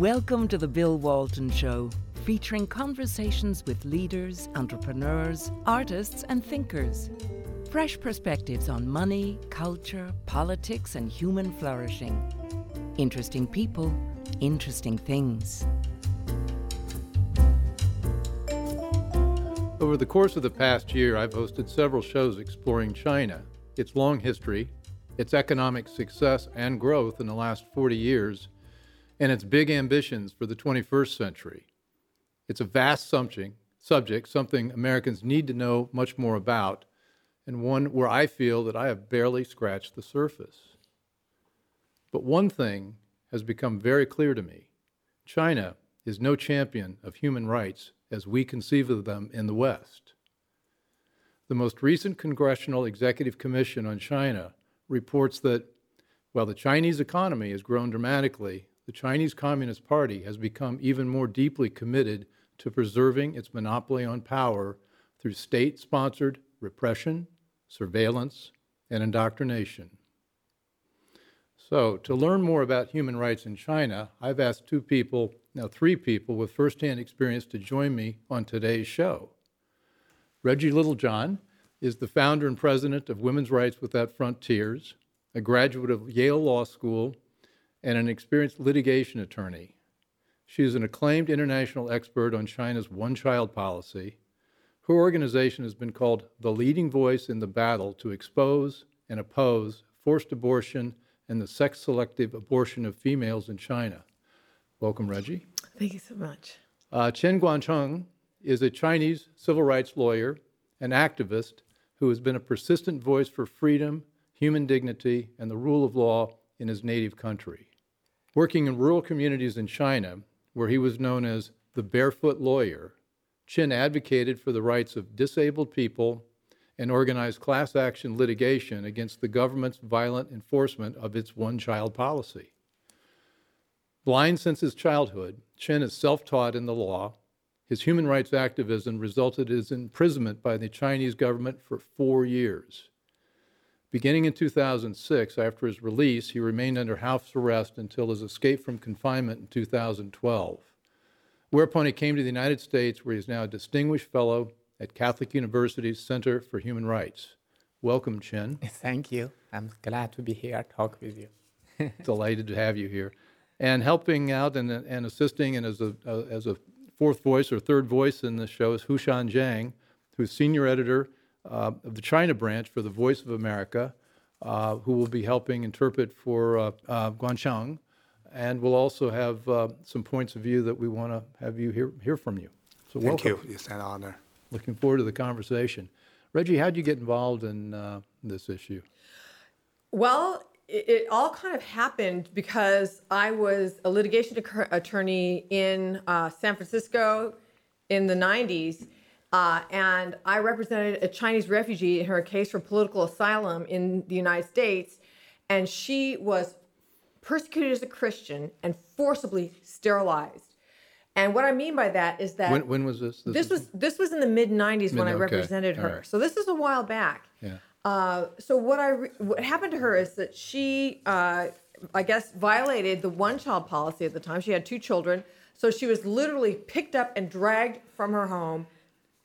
Welcome to the Bill Walton Show, featuring conversations with leaders, entrepreneurs, artists, and thinkers. Fresh perspectives on money, culture, politics, and human flourishing. Interesting people, interesting things. Over the course of the past year, I've hosted several shows exploring China, its long history, its economic success and growth in the last 40 years, and its big ambitions for the 21st century. It's a vast subject, subject, something Americans need to know much more about, and one where I feel that I have barely scratched the surface. But one thing has become very clear to me China is no champion of human rights as we conceive of them in the West. The most recent Congressional Executive Commission on China reports that while the Chinese economy has grown dramatically, the Chinese Communist Party has become even more deeply committed to preserving its monopoly on power through state sponsored repression, surveillance, and indoctrination. So, to learn more about human rights in China, I've asked two people, now three people, with firsthand experience to join me on today's show. Reggie Littlejohn is the founder and president of Women's Rights Without Frontiers, a graduate of Yale Law School and an experienced litigation attorney. She is an acclaimed international expert on China's one child policy. Her organization has been called the leading voice in the battle to expose and oppose forced abortion and the sex selective abortion of females in China. Welcome, Reggie. Thank you so much. Uh, Chen Guangcheng is a Chinese civil rights lawyer and activist who has been a persistent voice for freedom, human dignity, and the rule of law in his native country. Working in rural communities in China, where he was known as the barefoot lawyer, Chen advocated for the rights of disabled people and organized class action litigation against the government's violent enforcement of its one child policy. Blind since his childhood, Chen is self taught in the law. His human rights activism resulted in his imprisonment by the Chinese government for four years. Beginning in 2006, after his release, he remained under house arrest until his escape from confinement in 2012, whereupon he came to the United States, where he is now a distinguished fellow at Catholic University's Center for Human Rights. Welcome, Chen. Thank you. I'm glad to be here, to talk with you. Delighted to have you here. And helping out and, and assisting and as a, uh, as a fourth voice or third voice in the show is Huchen Zhang, who's senior editor uh, of the China branch for the Voice of America, uh, who will be helping interpret for uh, uh Guangcheng, and we'll also have uh, some points of view that we want to have you hear, hear from you. So Thank welcome. you. It's an honor. Looking forward to the conversation. Reggie, how did you get involved in uh, this issue? Well, it, it, all kind of happened because I was a litigation attorney in San Francisco in the 90s uh, and I represented a Chinese refugee in her case for political asylum in the United States. And she was persecuted as a Christian and forcibly sterilized. And what I mean by that is that when, when was this? This, this was this was in the mid '90s when I okay. represented her. Right. So this is a while back. Yeah. Uh, so what I re- what happened to her is that she, uh, I guess, violated the one-child policy at the time. She had two children, so she was literally picked up and dragged from her home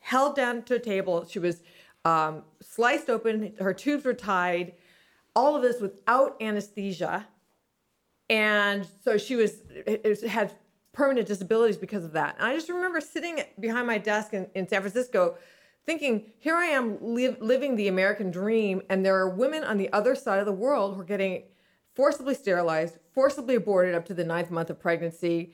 held down to a table. She was um, sliced open. Her tubes were tied. All of this without anesthesia, and so she was had permanent disabilities because of that. And I just remember sitting behind my desk in, in San Francisco, thinking, here I am li- living the American dream, and there are women on the other side of the world who are getting forcibly sterilized, forcibly aborted up to the ninth month of pregnancy.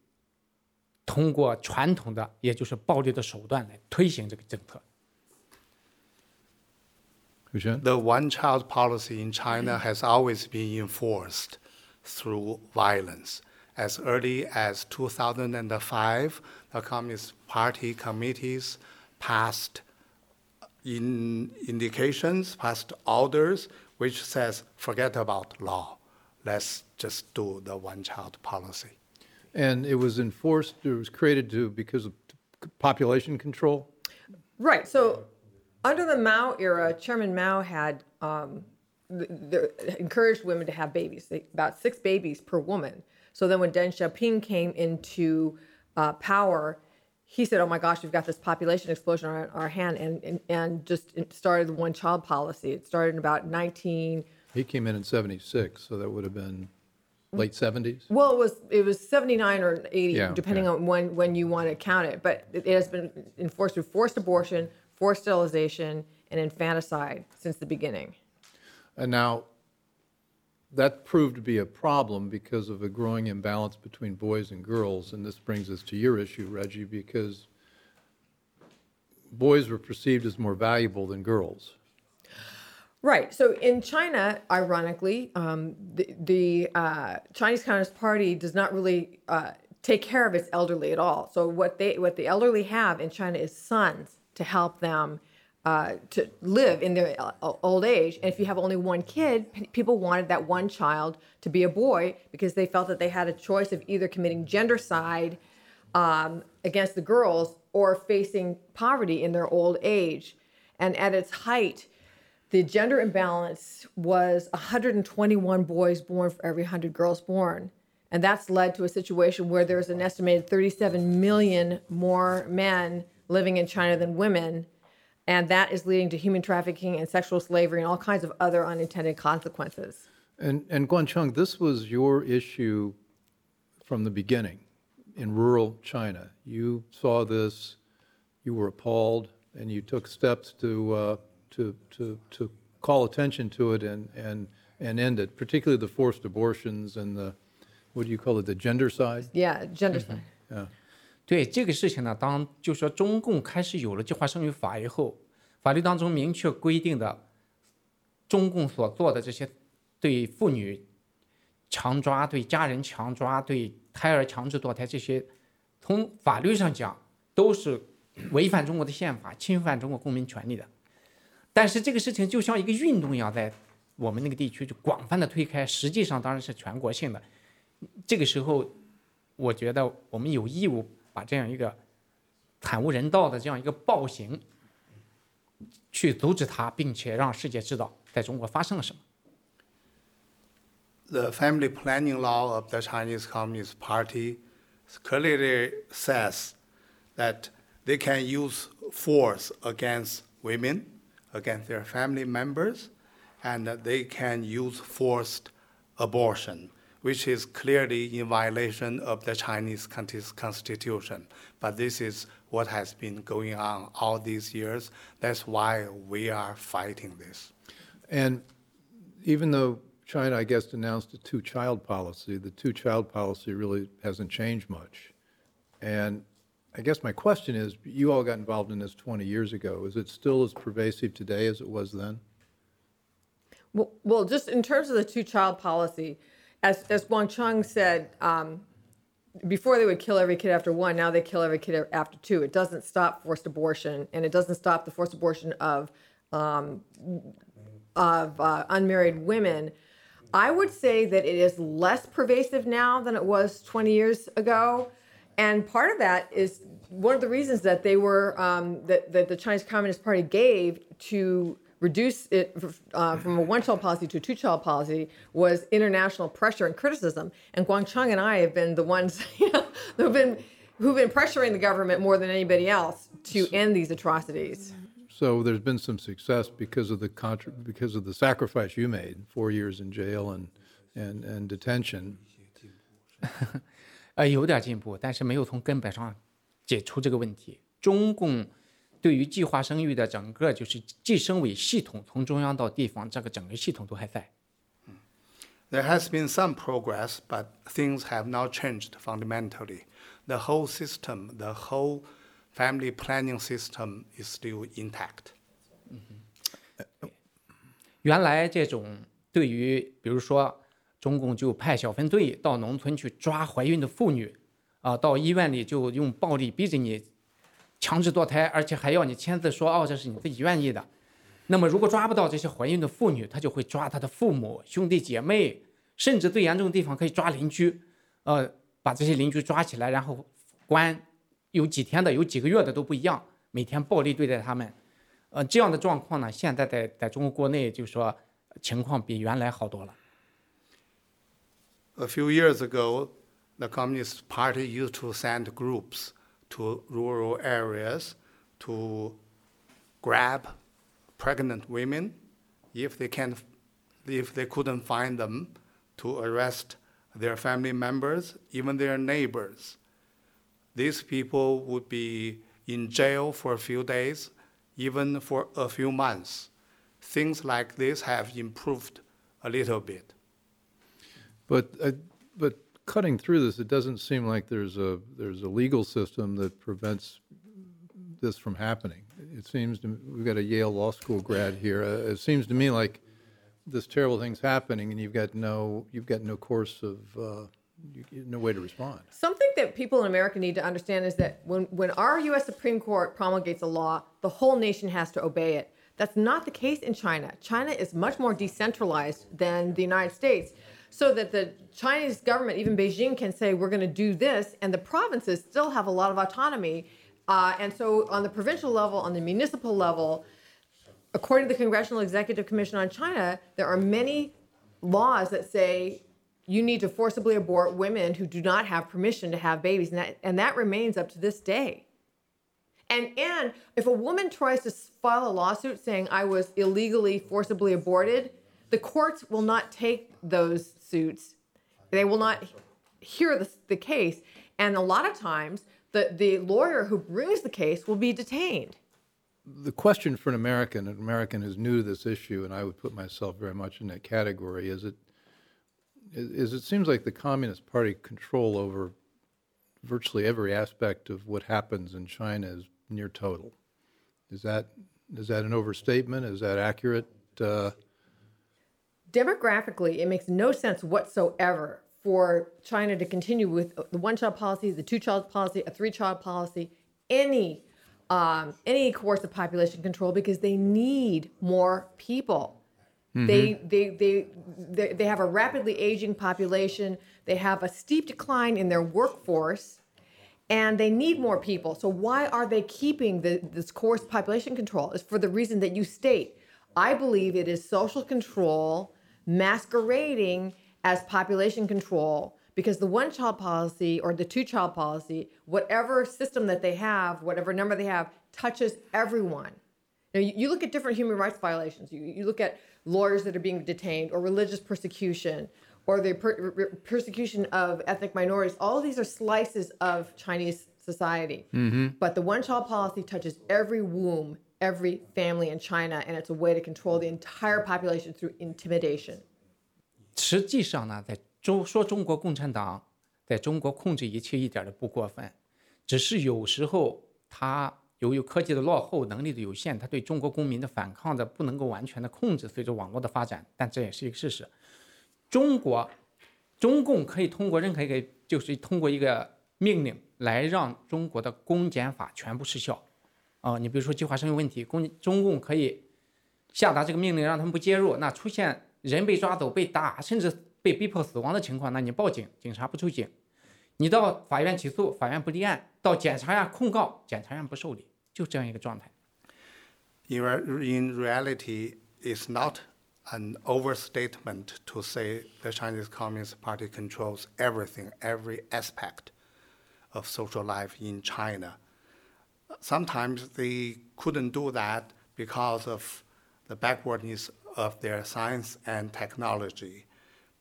通过传统的，也就是暴力的手段来推行这个政策。The one-child policy in China has always been enforced through violence, as early as 2005, the Communist Party committees passed in indications, passed orders, which says forget about law. Let's just do the one-child policy. And it was enforced, it was created to because of population control? Right. So under the Mao era, Chairman Mao had um, the, the, encouraged women to have babies, they, about six babies per woman. So then when Deng Xiaoping came into uh, power, he said, "Oh my gosh, we've got this population explosion on our, our hand," and, and and just started the one child policy. It started in about 19. He came in in 76, so that would have been late 70s. Well, it was it was 79 or 80, Yeah, depending okay. on when when you want to count it. But it, it has been enforced through forced abortion, forced sterilization, and infanticide since the beginning. And now, that proved to be a problem because of a growing imbalance between boys and girls. And this brings us to your issue, Reggie, because boys were perceived as more valuable than girls. Right. So in China, ironically, um, the, the uh, Chinese Communist Party does not really uh, take care of its elderly at all. So what they what the elderly have in China is sons to help them uh, to live in their uh, old age. And if you have only one kid, people wanted that one child to be a boy because they felt that they had a choice of either committing gendercide um, against the girls or facing poverty in their old age. And at its height, the gender imbalance was 121 boys born for every 100 girls born. And that's led to a situation where there's an estimated 37 million more men living in China than women. And that is leading to human trafficking and sexual slavery and all kinds of other unintended consequences. And, and this was your issue from the beginning in rural China. You saw this, you were appalled, and you took steps to, uh, to, to, to call attention to it and, and, and end it, particularly the forced abortions and the, what do you call it, the gender side? Yeah, gender side. Yeah. 对这个事情呢，当就说中共开始有了计划生育法以后，法律当中明确规定的，中共所做的这些对妇女强抓、对家人强抓、对胎儿强制堕胎这些，从法律上讲都是违反中国的宪法、侵犯中国公民权利的。但是这个事情就像一个运动一样，在我们那个地区就广泛的推开，实际上当然是全国性的。这个时候，我觉得我们有义务把这样一个惨无人道的这样一个暴行去阻止它，并且让世界知道在中国发生了什么。The family planning law of the Chinese Communist Party clearly says that they can use force against women, against their family members, and they can use forced abortion, which is clearly in violation of the Chinese constitution. But this is what has been going on all these years. That's why we are fighting this. And even though China, I guess, announced a two-child policy, the two-child policy really hasn't changed much. And I guess my question is, you all got involved in this 20 years ago. Is it still as pervasive today as it was then? Well, well, just in terms of the two-child policy, as as Guangcheng said, um, before they would kill every kid after one, now they kill every kid after two. It doesn't stop forced abortion, and it doesn't stop the forced abortion of um, of uh, unmarried women. I would say that it is less pervasive now than it was 20 years ago, and part of that is one of the reasons that they were um, that, that the Chinese Communist Party gave to reduce it uh, from a one-child policy to a two-child policy was international pressure and criticism. And Guangcheng and I have been the ones you know, who've been who've been pressuring the government more than anybody else to end these atrocities. So there's been some success because of the contra- because of the sacrifice you made, four years in jail and, and, and detention. 呃，有点进步，但是没有从根本上解除这个问题。中共对于计划生育的整个就是计生委系统，从中央到地方，这个整个系统都还在。There has been some progress, but things have not changed fundamentally. The whole system, the whole family planning system is still intact. 原来这种对于比如说中共就派小分队到农村去抓怀孕的妇女，啊，到医院里就用暴力逼着你强制堕胎，而且还要你签字说哦这是你自己愿意的。那么如果抓不到这些怀孕的妇女，他就会抓她的父母、兄弟姐妹，甚至最严重的地方可以抓邻居，呃，把这些邻居抓起来，然后关，有几天的，有几个月的都不一样，每天暴力对待他们。呃，这样的状况呢，现在在在中国国内就说情况比原来好多了。A few years ago, the Communist Party used to send groups to rural areas to grab pregnant women if they can if they couldn't find them to arrest their family members, even their neighbors. These people would be in jail for a few days even for a few months. Things like this have improved a little bit. But but cutting through this, it doesn't seem like there's a there's a legal system that prevents this from happening. It seems to we've got a Yale Law School grad here. Uh, it seems to me like this terrible thing's happening, and you've got no you've got no course of uh, no way to respond. Something that people in America need to understand is that when, when our U.S. Supreme Court promulgates a law, the whole nation has to obey it. That's not the case in China. China is much more decentralized than the United States, so that the Chinese government, even Beijing, can say, we're going to do this, and the provinces still have a lot of autonomy. Uh, and so, on the provincial level, on the municipal level, according to the Congressional Executive Commission on China, there are many laws that say you need to forcibly abort women who do not have permission to have babies and that, and that remains up to this day and and if a woman tries to file a lawsuit saying i was illegally forcibly aborted the courts will not take those suits they will not hear the, the case and a lot of times the, the lawyer who brings the case will be detained the question for an american an american who's new to this issue and i would put myself very much in that category is it is it seems like the Communist Party control over virtually every aspect of what happens in China is near total. Is that is that an overstatement? Is that accurate? Uh, Demographically, it makes no sense whatsoever for China to continue with the one-child policy, the two-child policy, a three-child policy, any um, any course of population control because they need more people. Mm-hmm. They, they, they, they, they have a rapidly aging population. They have a steep decline in their workforce and they need more people. So why are they keeping the, this course population control? Is for the reason that you state. I believe it is social control masquerading as population control because the one child policy or the two child policy, whatever system that they have, whatever number they have, touches everyone. Now, you, you look at different human rights violations. You, you look at lawyers that are being detained or religious persecution or the per- persecution of ethnic minorities. All of these are slices of Chinese society. Mm-hmm. But the one child policy touches every womb, every family in China, and it's a way to control the entire population through intimidation. 实际上呢，在中说中国共产党在中国控制一切一点都不过分，只是有时候他由于科技的落后，能力的有限，他对中国公民的反抗的不能够完全的控制。随着网络的发展，但这也是一个事实。中国中共可以通过任何一个，就是通过一个命令来让中国的公检法全部失效。啊，你比如说计划生育问题，公中共可以下达这个命令，让他们不介入。那出现人被抓走、被打，甚至被逼迫死亡的情况，那你报警，警察不出警；你到法院起诉，法院不立案；到检察院控告，检察院不受理。就这样一个状态。In, in reality, it's not an overstatement to say the Chinese Communist Party controls everything, every aspect of social life in China. Sometimes they couldn't do that because of the backwardness of their science and technology.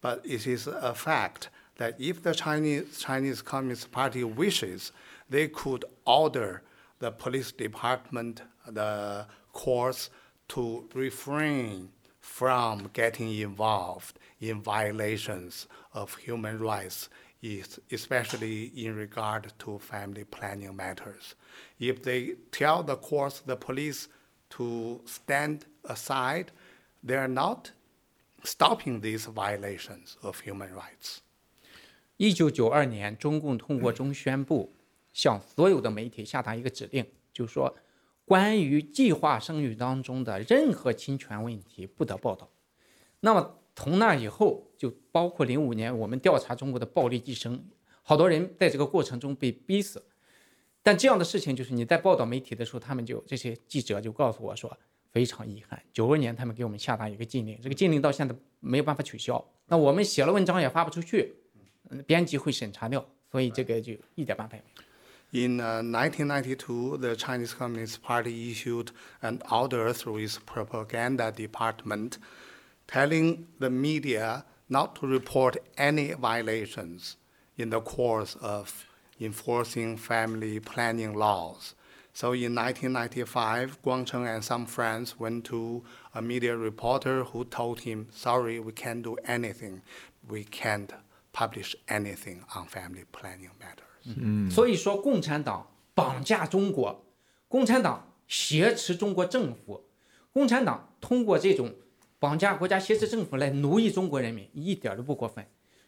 But it is a fact that if the Chinese, Chinese Communist Party wishes, they could order the police department, the courts to refrain from getting involved in violations of human rights, especially in regard to family planning matters. If they tell the courts, the police to stand aside, they're not stopping these violations of human rights. 一九九二年，中共通过中宣部向所有的媒体下达一个指令，就是说，关于计划生育当中的任何侵权问题不得报道。那么 从那以后，就包括零五年我们调查中国的暴力计生，好多人在这个过程中被逼死。但这样的事情，就是你在报道媒体的时候，他们就这些记者就告诉我说，非常遗憾，九二年他们给我们下达一个禁令，这个禁令到现在没有办法取消。那我们写了文章也发不出去，编辑会审查掉，所以这个就一点办法也没有。In 1992, the Chinese Communist Party issued an order through its propaganda department telling the media not to report any violations in the course of enforcing family planning laws. So in 1995, Guang Cheng and some friends went to a media reporter who told him, sorry, we can't do anything. We can't publish anything on family planning matters. 所以说，共产党绑架中国，共产党挟持中国政府，共产党通过这种 绑架国家、挟持政府来奴役中国人民，一点都不过分。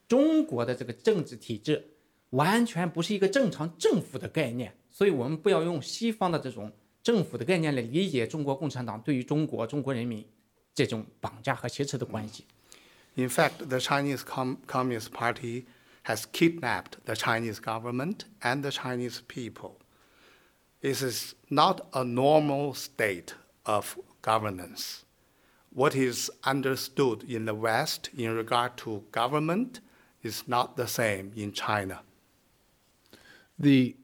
中国的这个政治体制完全不是一个正常政府的概念，所以我们不要用西方的这种政府的概念来理解中国共产党对于中国、中国人民这种绑架和挟持的关系。In fact, the Chinese Com- Communist Party has kidnapped the Chinese government and the Chinese people. This is not a normal state of governance. What is understood in the West in regard to government is not the same in China. The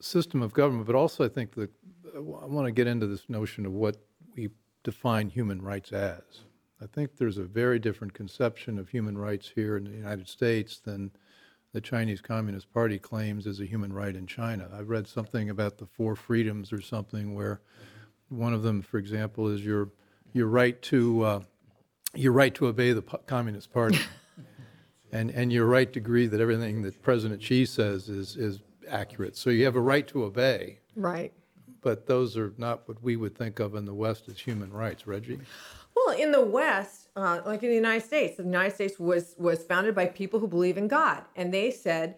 system of government, but also I think that I want to get into this notion of what we define human rights as. I think there's a very different conception of human rights here in the United States than the Chinese Communist Party claims as a human right in China. I've read something about the four freedoms or something where one of them, for example, is your your right to uh, your right to obey the Communist Party, and and your right to agree that everything that President Xi says is is accurate. So you have a right to obey, Right. but those are not what we would think of in the West as human rights. Reggie. Well, in the West, uh, like in the United States, the United States was was founded by people who believe in God, and they said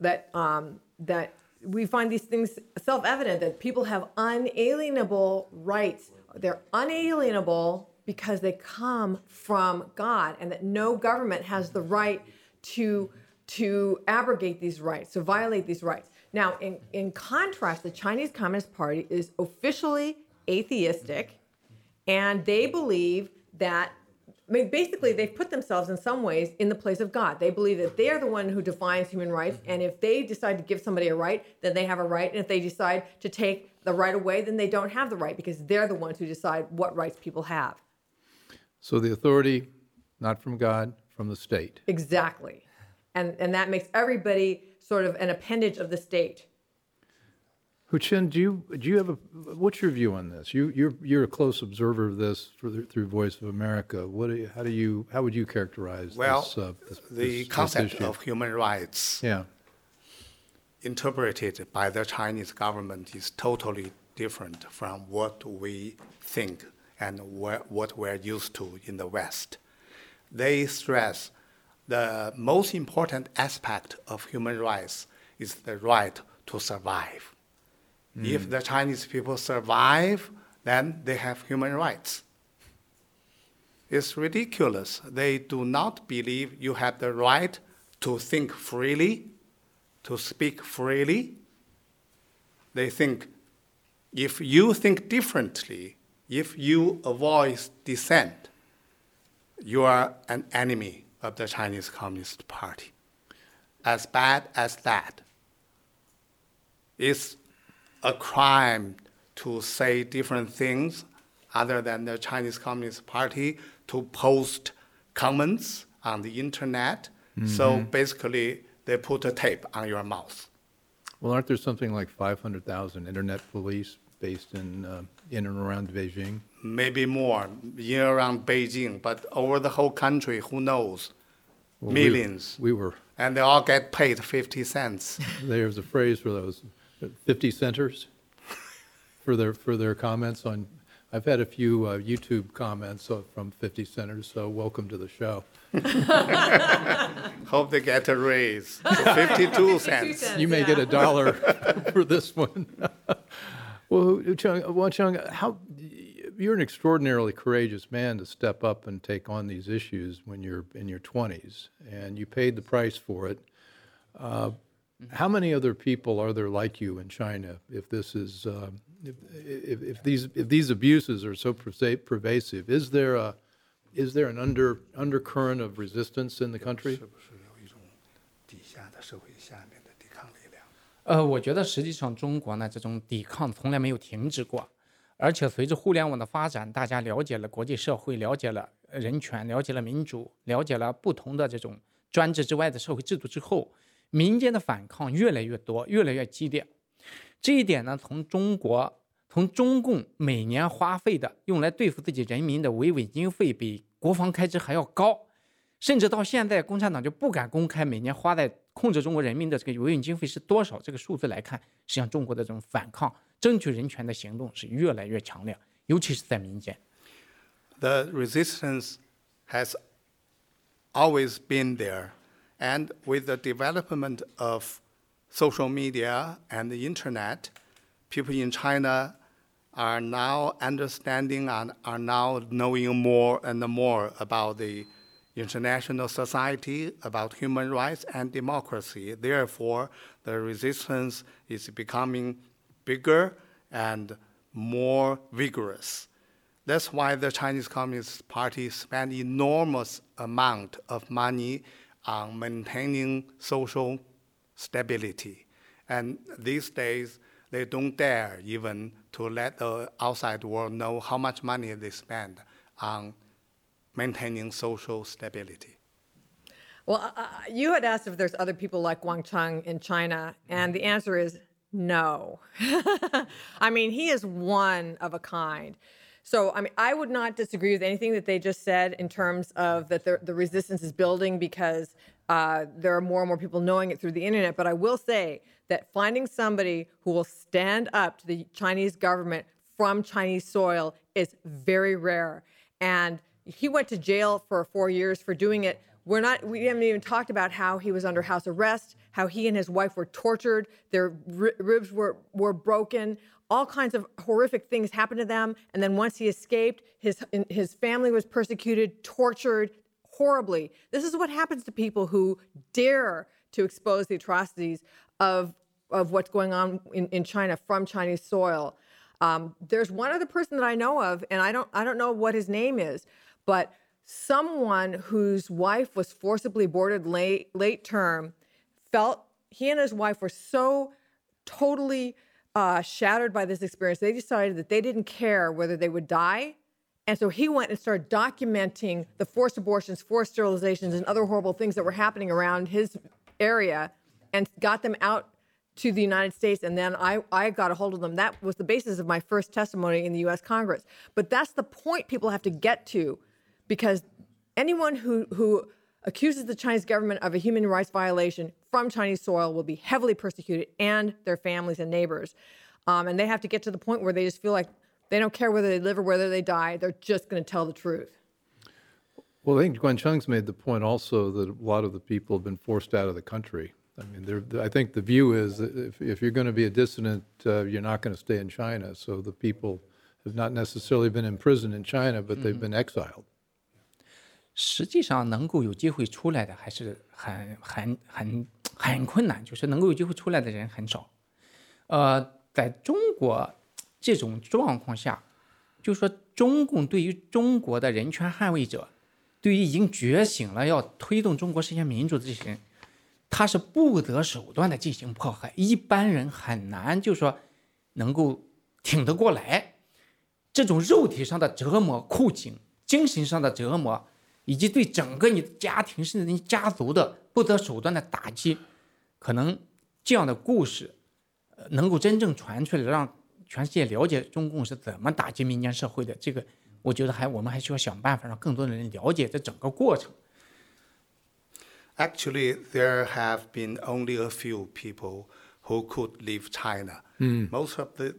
that um, that we find these things self-evident that people have unalienable rights. They're unalienable because they come from God, and that no government has the right to to abrogate these rights, to violate these rights. Now, in, in contrast, the Chinese Communist Party is officially atheistic and they believe that I mean, basically they've put themselves in some ways in the place of God. They believe that they're the one who defines human rights, and if they decide to give somebody a right, then they have a right, and if they decide to take the right away, then they don't have the right because they're the ones who decide what rights people have. So the authority, not from God, from the state. Exactly, and and that makes everybody sort of an appendage of the state. Huchen, do you do you have a what's your view on this? You you're you're a close observer of this through, through Voice of America. What do you, how do you how would you characterize Well, this, uh, this, the this- this concept issue? of human rights yeah interpreted by the Chinese government is totally different from what we think and wha- what we're used to in the West. They stress the most important aspect of human rights is the right to survive. Hmm. If the Chinese people survive, then they have human rights. It's ridiculous. They do not believe you have the right to think freely, to speak freely. They think if you think differently, if you avoid dissent, you are an enemy of the Chinese Communist Party. As bad as that, it's a crime to say different things other than the Chinese Communist Party to post comments on the internet. So mm-hmm. basically, they put a tape on your mouth. Well, aren't there something like 500,000 internet police based in uh, in and around Beijing? maybe more in around Beijing, but over the whole country, who knows? Well, Millions. We, were and they all get paid 50 cents. there's a phrase for those 50 centers for their for their comments on I've had a few uh, YouTube comments from 50 centers, so welcome to the show. Hope they get a raise, to 52 cents. cents. You may Yeah. get a dollar for this one. well, Chung, Guangcheng, how you're an extraordinarily courageous man to step up and take on these issues when you're in your 20s, and you paid the price for it. Uh, how many other people are there like you in China? If this is, uh, if, if, if these if these abuses are so pervasive, is there a is there an under undercurrent of resistance in the country? 是不是有一种底下的社会下面的抵抗力量？呃，我觉得实际上中国呢，这种抵抗从来没有停止过，而且随着互联网的发展，大家了解了国际社会，了解了呃人权，了解了民主，了解了不同的这种专制之外的社会制度之后，民间的反抗越来越多，越来越激烈。这一点呢，从中国，从中共每年花费的用来对付自己人民的维稳经费比国防开支还要高，甚至到现在，共产党就不敢公开每年花在控制中国人民的这个维稳经费是多少。这个数字来看，实际上中国的这种反抗、争取人权的行动是越来越强烈，尤其是在民间。 The resistance has always been there. And with the development of social media and the internet, people in China are now understanding and are now knowing more and more about the international society, about human rights and democracy. Therefore, the resistance is becoming bigger and more vigorous. That's why the Chinese Communist Party spent enormous amount of money on maintaining social stability. And these days, they don't dare even to let the outside world know how much money they spend on maintaining social stability. Well, uh, you had asked if there's other people like Guangcheng in China, and the answer is no. I mean, he is one of a kind. So, I mean, I would not disagree with anything that they just said in terms of that the, the resistance is building because uh, there are more and more people knowing it through the internet. But I will say that finding somebody who will stand up to the Chinese government from Chinese soil is very rare. And he went to jail for four years for doing it. We're not. We haven't even talked about how he was under house arrest, how he and his wife were tortured, their ri- ribs were were broken, all kinds of horrific things happened to them. And then once he escaped, his his family was persecuted, tortured horribly. This is what happens to people who dare to expose the atrocities of of what's going on in, in China from Chinese soil. Um, there's one other person that I know of, and I don't I don't know what his name is, but someone whose wife was forcibly aborted late late term felt he and his wife were so totally uh, shattered by this experience they decided that they didn't care whether they would die and so he went and started documenting the forced abortions forced sterilizations and other horrible things that were happening around his area and got them out to the United States, and then I, I got a hold of them. That was the basis of my first testimony in the US Congress. But that's the point people have to get to because anyone who, who accuses the Chinese government of a human rights violation from Chinese soil will be heavily persecuted and their families and neighbors. Um, and they have to get to the point where they just feel like they don't care whether they live or whether they die, they're just going to tell the truth. Well, I think Guangcheng's made the point also that a lot of the people have been forced out of the country. I mean, I think the view is that if, if you're going to be a dissident, uh, you're not going to stay in China. So the people have not necessarily been imprisoned in China, but they've been exiled. 实际上能够有机会出来的还是很很很很困难，就是能够有机会出来的人很少。呃，在中国这种状况下，就说中共对于中国的人权捍卫者，对于已经觉醒了要推动中国实现民主的这些人，他是不择手段的进行迫害，一般人很难就说能够挺得过来。这种肉体上的折磨、酷刑，精神上的折磨，以及对整个你的家庭甚至你家族的不择手段的打击，可能这样的故事，呃，能够真正传出来，让全世界了解中共是怎么打击民间社会的。这个，我觉得还我们还需要想办法，让更多的人了解这整个过程。Actually, there have been only a few people who could leave China. Most of the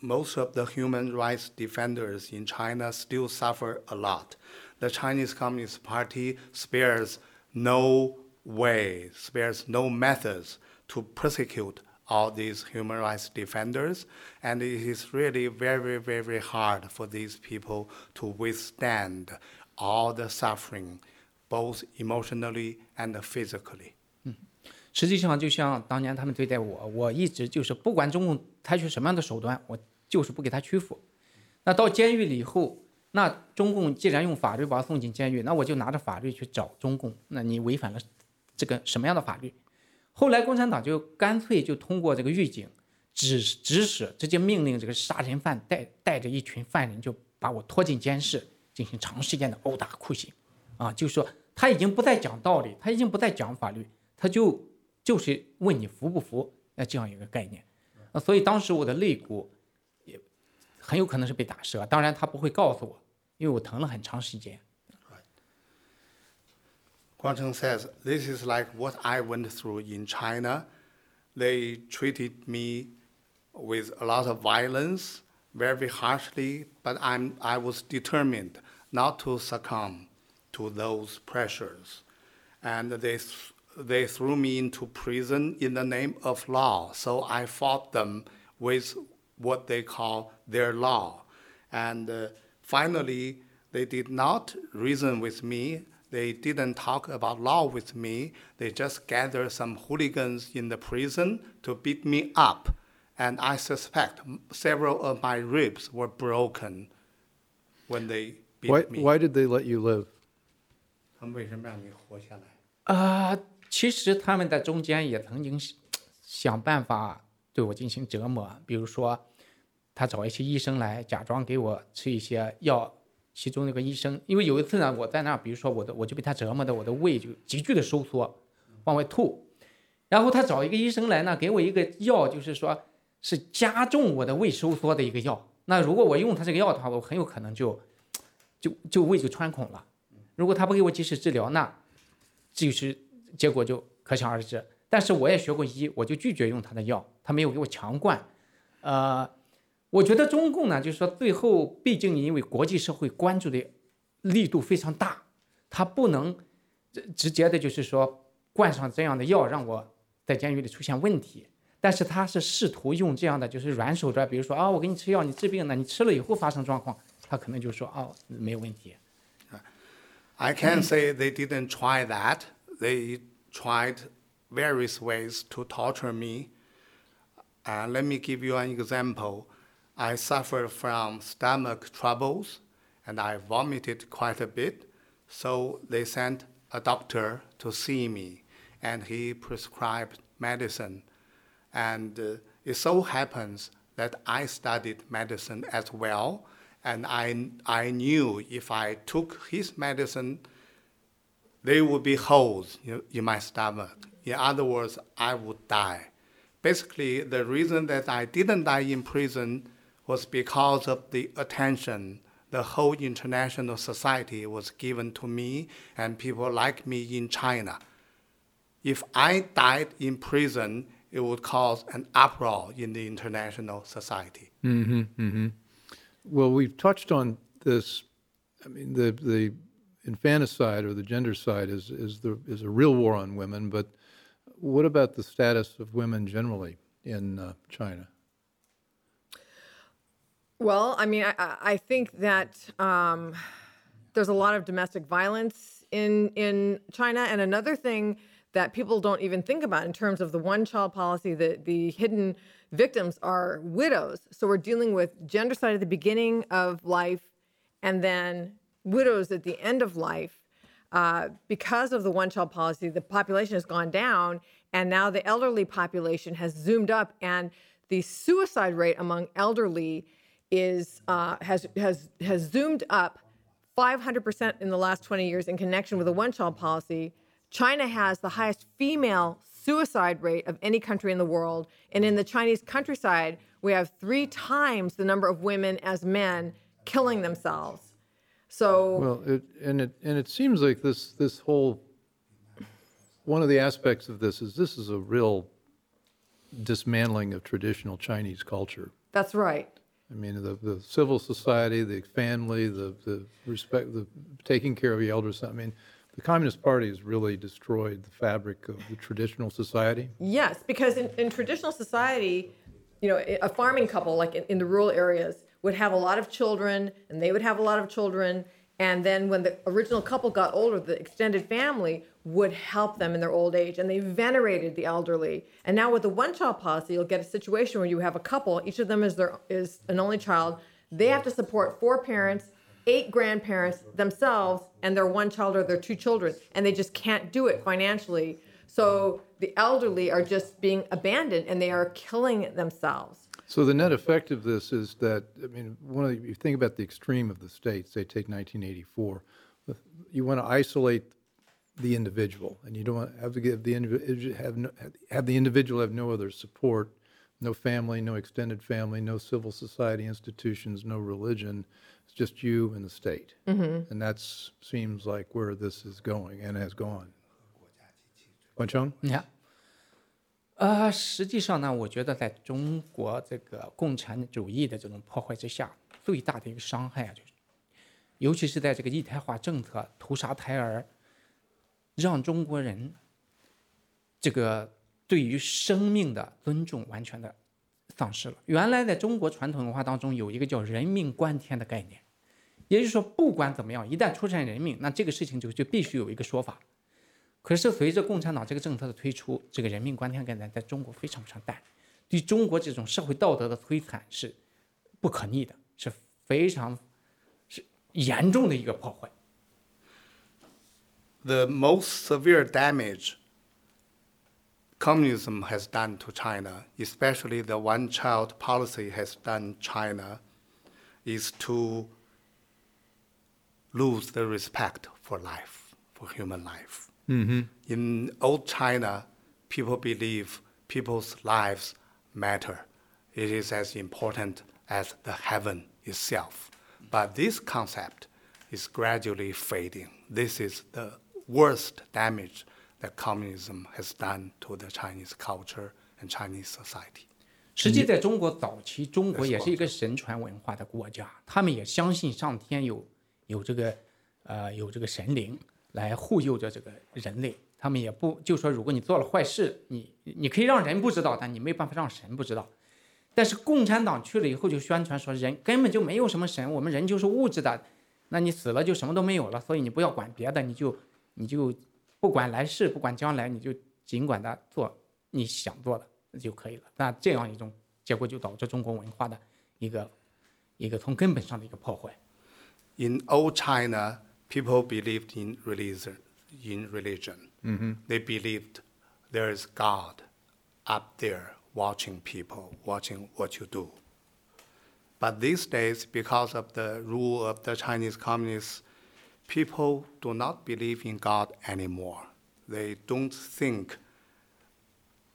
most of the human rights defenders in China still suffer a lot. The Chinese Communist Party spares no way, spares no methods to persecute all these human rights defenders, and it is really very, very hard for these people to withstand all the suffering, both emotionally and physically. 实际上，就像当年他们对待我，我一直就是不管中共采取什么样的手段，我就是不给他屈服。那到监狱里以后， 那中共既然用法律把他送进监狱，那我就拿着法律去找中共。那你违反了这个什么样的法律？后来共产党就干脆就通过这个狱警指指使，直接命令这个杀人犯带带着一群犯人就把我拖进监室，进行长时间的殴打酷刑。啊，就是说他已经不再讲道理，他已经不再讲法律，他就。就是问你服不服，那这样一个概念，啊，所以当时我的肋骨很有可能是被打折，当然他不会告诉我，因为我疼了很长时间。Guang Cheng says, "This is like what I went through in China. They treated me with a lot of violence, very harshly, but I'm I was determined not to succumb to those pressures, and they." they threw me into prison in the name of law. So I fought them with what they call their law. And uh, finally, they did not reason with me. They didn't talk about law with me. They just gathered some hooligans in the prison to beat me up. And I suspect several of my ribs were broken when they beat why, me. Why did they let you live? 他们为什么让你活下来？啊、uh,，其实他们在中间也曾经想办法对我进行折磨，比如说， 他找一些医生来假装给我吃一些药，其中那个医生，因为有一次呢，我在那儿，比如说我的，我就被他折磨的，我的胃就急剧的收缩，往外吐，然后他找一个医生来呢，给我一个药，就是说是加重我的胃收缩的一个药。那如果我用他这个药的话，我很有可能就就就胃就穿孔了。如果他不给我及时治疗，那就是。结果就可想而知。但是我也学过医，我就拒绝用他的药，他没有给我强灌。呃，我觉得中共呢，就是说最后毕竟因为国际社会关注的力度非常大，他不能直接的就是说灌上这样的药让我在监狱里出现问题。但是他是试图用这样的就是软手段，比如说啊，我给你吃药，你治病呢，你吃了以后发生状况，他可能就说哦没有问题。I can say they didn't try that. they tried various ways to torture me. Uh, let me give you an example. I suffered from stomach troubles and I vomited quite a bit. So they sent a doctor to see me and he prescribed medicine. And uh, it so happens that I studied medicine as well. And I, I knew if I took his medicine, there would be holes in my stomach. In other words, I would die. Basically, the reason that I didn't die in prison was because of the attention the whole international society was given to me and people like me in China. If I died in prison, it would cause an uproar in the international society. Mm-hmm, mm-hmm. Well, we've touched on this. I mean, the the infanticide or the gendercide is is the is a real war on women. But what about the status of women generally in uh, China? Well, I mean, I, I think that um, there's a lot of domestic violence in in China, and another thing that people don't even think about in terms of the one-child policy, that the hidden victims are widows. So we're dealing with gendercide at the beginning of life, and then widows at the end of life, uh, because of the one child policy, the population has gone down, and now the elderly population has zoomed up, and the suicide rate among elderly is uh, has has has zoomed up 500% in the last 20 years in connection with the one child policy. China has the highest female suicide rate of any country in the world, and in the Chinese countryside, we have three times the number of women as men killing themselves. So well, it, and it and it seems like this this whole one of the aspects of this is this is a real dismantling of traditional Chinese culture. That's right. I mean, the, the civil society, the family, the, the respect, the taking care of the elders. I mean, the Communist Party has really destroyed the fabric of the traditional society. Yes, because in, in traditional society, you know, a farming couple, like in, in the rural areas, would have a lot of children, and they would have a lot of children. And then when the original couple got older, the extended family would help them in their old age, and they venerated the elderly. And now with the one-child policy, you'll get a situation where you have a couple, each of them is their is an only child. They have to support four parents, eight grandparents themselves, and their one child or their two children, and they just can't do it financially. So the elderly are just being abandoned, and they are killing themselves. So the net effect of this is that I mean, one of the, you think about the extreme of the states. They take 1984. You want to isolate the individual, and you don't have to give the individual have no, have the individual have no other support, no family, no extended family, no civil society institutions, no religion. It's just you and the state, mm-hmm. and that seems like where this is going and has gone. Guangcheng, yeah. 呃，实际上呢，我觉得在中国这个共产主义的这种破坏之下，最大的一个伤害啊，就是，尤其是在这个一胎化政策屠杀胎儿让中国人这个对于生命的尊重完全的丧失了。原来在中国传统文化当中有一个叫“人命关天”的概念，也就是说，不管怎么样，一旦出现人命，那这个事情就就必须有一个说法。可是随着共产党这个政策的推出，这个人命关天概念在中国非常非常淡，对中国这种社会道德的摧残是不可逆的，是非常是严重的一个破坏。The most severe damage communism has done to China, especially the one child policy has done China, is to lose the respect for life, for human life. Mm-hmm. In old China, people believe people's lives matter. It is as important as the heaven itself. But this concept is gradually fading. This is the worst damage that communism has done to the Chinese culture and Chinese society. 实际在中国早期，中国也是一个神传文化的国家，他们也相信上天有有这个呃有这个神灵来护佑着这个人类。他们也不就说，如果你做了坏事，你你可以让人不知道，但你没办法让神不知道。但是共产党去了以后，就宣传说人根本就没有什么神，我们人就是物质的，那你死了就什么都没有了，所以你不要管别的，你就你就不管来世，不管将来，你就尽管的做你想做的就可以了。那这样一种结果就导致中国文化的一个一个从根本上的一个破坏。In old China, people believed in religion. In religion, mm-hmm. they believed there is God up there watching people, watching what you do. But these days, because of the rule of the Chinese communists people do not believe in God anymore. They don't think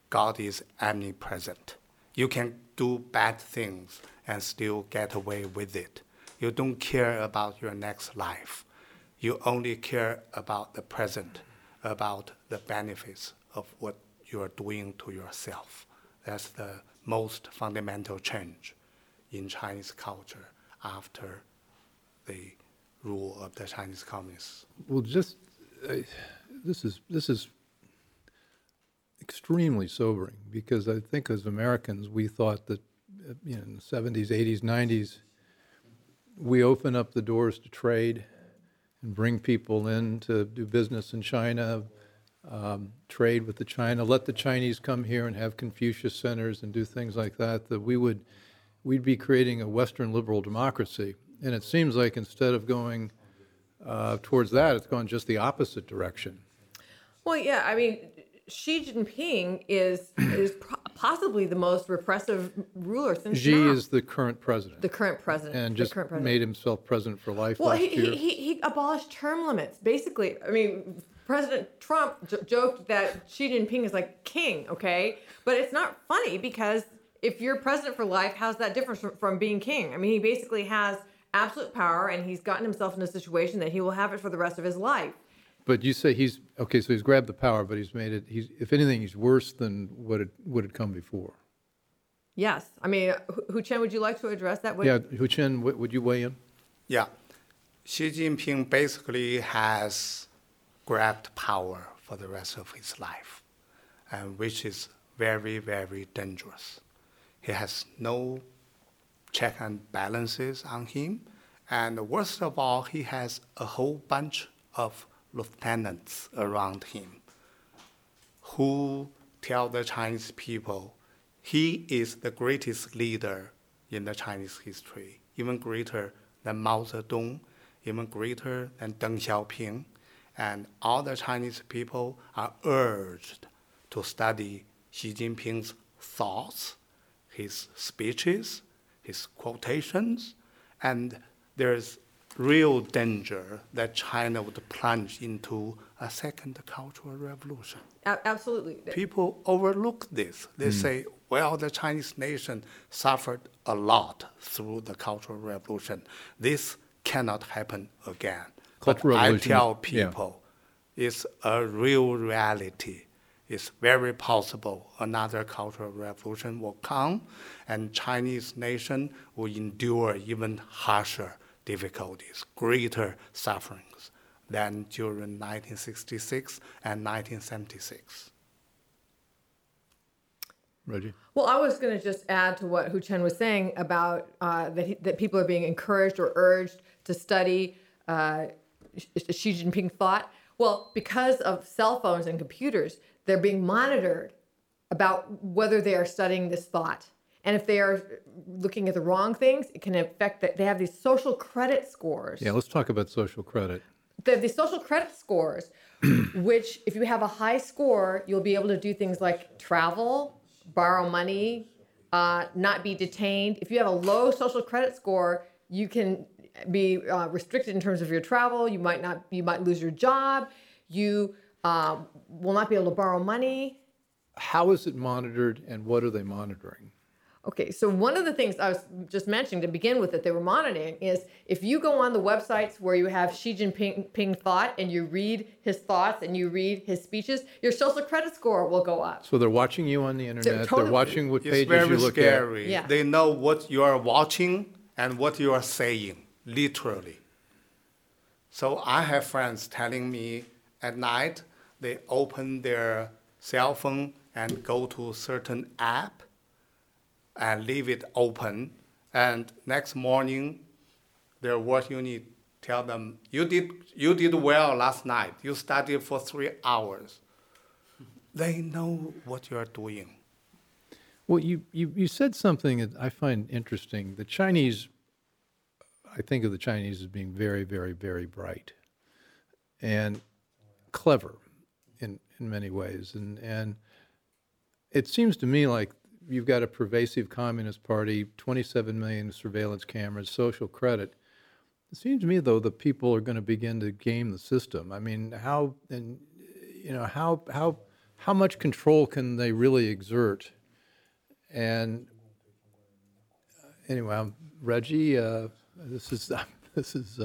God is omnipresent. You can do bad things and still get away with it. You don't care about your next life. You only care about the present, about the benefits of what you are doing to yourself. That's the most fundamental change in Chinese culture after the rule of the Chinese communists? Well, just uh, this is this is extremely sobering because I think as Americans we thought that uh, you know in the 70s, 80s, 90s we open up the doors to trade and bring people in to do business in China, um, trade with the China, let the Chinese come here and have Confucius centers and do things like that. That we would we'd be creating a Western liberal democracy and it seems like instead of going uh, towards that, it's gone just the opposite direction. Well, yeah, I mean, Xi Jinping is is possibly the most repressive ruler since Xi is the current president. The current president, and just president. made himself president for life. Well, he, he, he, he abolished term limits. Basically, I mean, President Trump j- joked that Xi Jinping is like king, okay? But it's not funny because if you're president for life, how's that different from, from being king? I mean, he basically has absolute power, and he's gotten himself in a situation that he will have it for the rest of his life. But you say he's okay, so he's grabbed the power, but he's made it. He's, if anything, he's worse than what it what had come before. Yes. I mean, Hu Huchen, would you like to address that? What- Yeah, Huchen, w- would you weigh in? Yeah. Xi Jinping basically has grabbed power for the rest of his life, and which is very, very dangerous. He has no check and balances on him. And worst of all, he has a whole bunch of lieutenants around him who tell the Chinese people he is the greatest leader in the Chinese history, even greater than Mao Zedong, even greater than Deng Xiaoping. And all the Chinese people are urged to study Xi Jinping's thoughts, his speeches, his quotations, and there's real danger that China would plunge into a second cultural revolution. A- absolutely. People overlook this. They hmm. say, well, the Chinese nation suffered a lot through the Cultural Revolution. This cannot happen again. Cultural but I Revolution, tell yeah. people it's a real reality. It's very possible another cultural revolution will come and Chinese nation will endure even harsher difficulties, greater sufferings than during 1966 and 1976. Reggie? Well, I was going to just add to what Huchen was saying about uh, that, he, that people are being encouraged or urged to study uh, Xi Jinping thought. Well, because of cell phones and computers, they're being monitored about whether they are studying this thought. And if they are looking at the wrong things, it can affect that. They have these social credit scores. Yeah, let's talk about social credit. the, the social credit scores, which if you have a high score, you'll be able to do things like travel, borrow money, uh, not be detained. If you have a low social credit score, you can be uh, restricted in terms of your travel. You might not. You might lose your job. You uh, will not be able to borrow money. How is it monitored and what are they monitoring? Okay, so one of the things I was just mentioning to begin with that they were monitoring is if you go on the websites where you have Xi Jinping Ping thought and you read his thoughts and you read his speeches, your social credit score will go up. So they're watching you on the internet, they're totally- watching what pages very you look scary. Yeah. They know what you are watching and what you are saying, literally. So I have friends telling me at night they open their cell phone and go to a certain app and leave it open. And next morning, their work unit tell them, you did, you did well last night. You studied for three hours. They know what you are doing. Well, you, you, you said something that I find interesting. The Chinese, I think of the Chinese as being very, very, very bright and clever in, many ways. And, and it seems to me like you've got a pervasive communist party, 27 million surveillance cameras, social credit. It seems to me, though, that people are going to begin to game the system. I mean, how and you know how how how much control can they really exert? And uh, anyway, I'm, Reggie, uh, this is this is.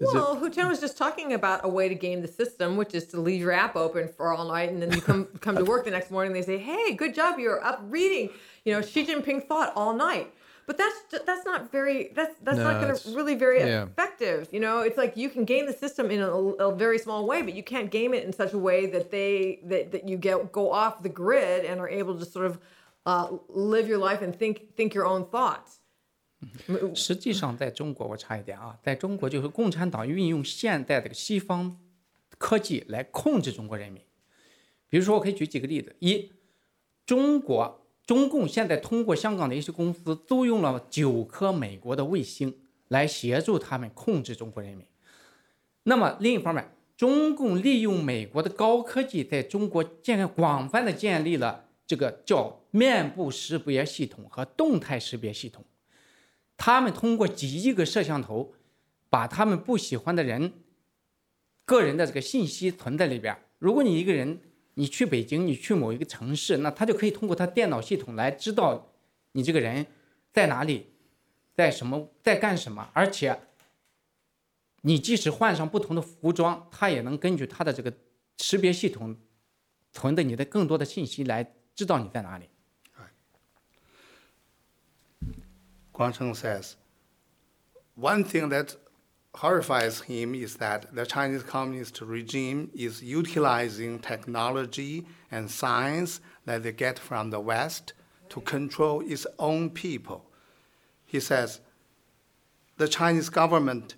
Is Well, Huchen was just talking about a way to game the system, which is to leave your app open for all night, and then you come come to work the next morning. They say, "Hey, good job! You're up reading, you know, Xi Jinping thought all night." But that's that's not very that's that's No, not going to really very yeah. effective. You know, it's like you can game the system in a, a very small way, but you can't game it in such a way that they that, that you get go off the grid and are able to sort of uh, live your life and think think your own thoughts. 实际上，在中国我插一点啊，在中国就是共产党运用现代的西方科技来控制中国人民。比如说，我可以举几个例子：一，中国中共现在通过香港的一些公司租用了九颗美国的卫星来协助他们控制中国人民。那么另一方面，中共利用美国的高科技，在中国建立广泛的建立了这个叫面部识别系统和动态识别系统。他们通过几亿个摄像头，把他们不喜欢的人个人的这个信息存在里边。如果你一个人，你去北京，你去某一个城市，那他就可以通过他电脑系统来知道你这个人在哪里，在什么，在干什么，而且你即使换上不同的服装，他也能根据他的这个识别系统存的你的更多的信息来知道你在哪里。Guangcheng says, one thing that horrifies him is that the Chinese Communist regime is utilizing technology and science that they get from the West to control its own people. He says, the Chinese government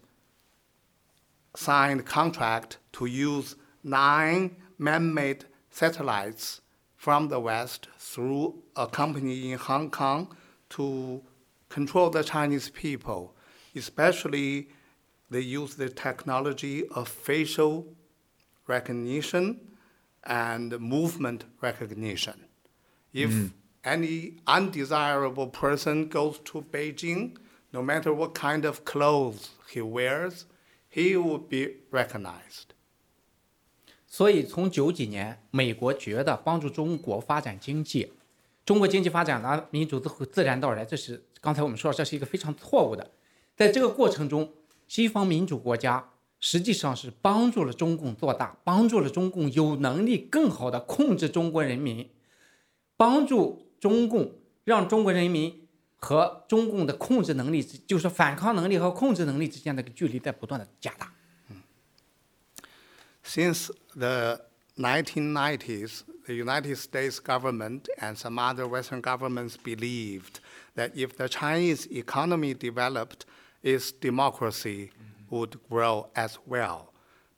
signed contract to use nine man-made satellites from the West through a company in Hong Kong to control the Chinese people, especially they use the technology of facial recognition and movement recognition. If any undesirable person goes to Beijing, no matter what kind of clothes he wears, he will be recognized. 所以从九几年，美国觉得帮助中国发展经济，中国经济发展了，民主自自然到来，这是 刚才我们说这是一个非常错误的。在这个过程中，西方民主国家实际上是帮助了中共做大，帮助了中共有能力更好的控制中国人民，帮助中共让中国人民和中共的控制能力，就是反抗能力和控制能力之间的距离在不断的加大。Since the 1990s, the United States government and some other Western governments believed that if the Chinese economy developed, its democracy would grow as well.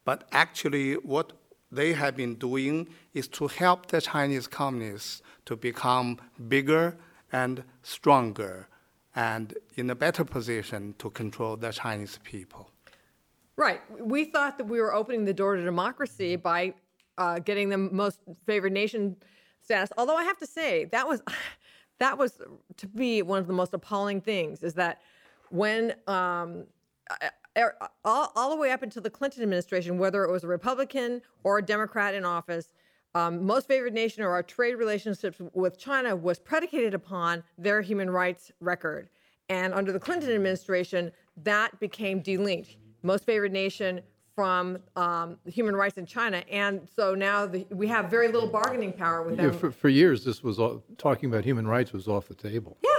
But actually, what they have been doing is to help the Chinese communists to become bigger and stronger and in a better position to control the Chinese people. Right. We thought that we were opening the door to democracy by uh, getting the most favored nation status. Although I have to say that was that was to me one of the most appalling things is that when um, er, all, all the way up until the Clinton administration, whether it was a Republican or a Democrat in office, um, most favored nation or our trade relationships with China was predicated upon their human rights record. And under the Clinton administration, that became delinked. Most favored nation from um, human rights in China. And so now the, we have very little bargaining power with Yeah, them. for, for years, this was all, talking about human rights was off the table. Yeah,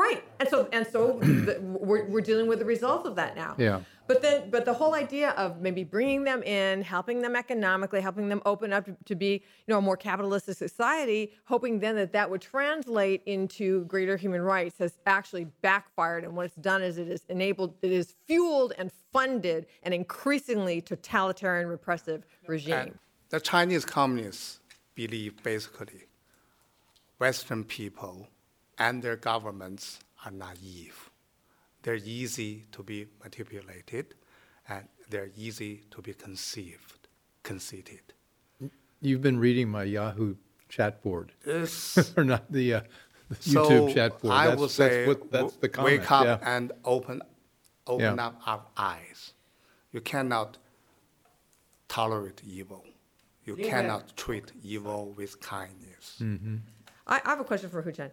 right. And so and so the, we're, we're dealing with the results of that now. Yeah. But then, but the whole idea of maybe bringing them in, helping them economically, helping them open up to, to be, you know, a more capitalistic society, hoping then that that would translate into greater human rights has actually backfired. And what it's done is it is enabled, it is fueled and funded an increasingly totalitarian repressive regime. And the Chinese communists believe basically Western people and their governments are naive. They're easy to be manipulated and they're easy to be conceived, conceited. You've been reading my Yahoo chat board, or not the, uh, the so YouTube chat board. I that's, would that's say what, that's the w- wake up yeah. and open, open Yeah. up our eyes. You cannot tolerate evil. You cannot treat evil with kindness. Hmm. I, I have a question for Huchen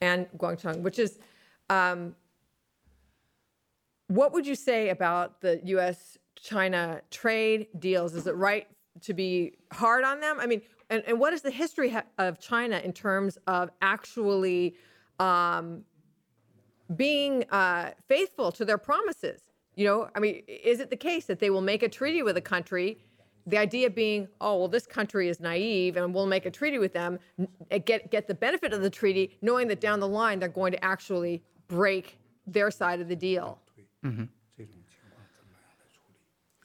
and Guangcheng, which is, um, what would you say about the U.S.-China trade deals? Is it right to be hard on them? I mean, and, and what is the history of China in terms of actually um, being uh, faithful to their promises? You know, I mean, is it the case that they will make a treaty with a country? The idea being, oh well, this country is naive, and we'll make a treaty with them, n- get get the benefit of the treaty, knowing that down the line they're going to actually break their side of the deal.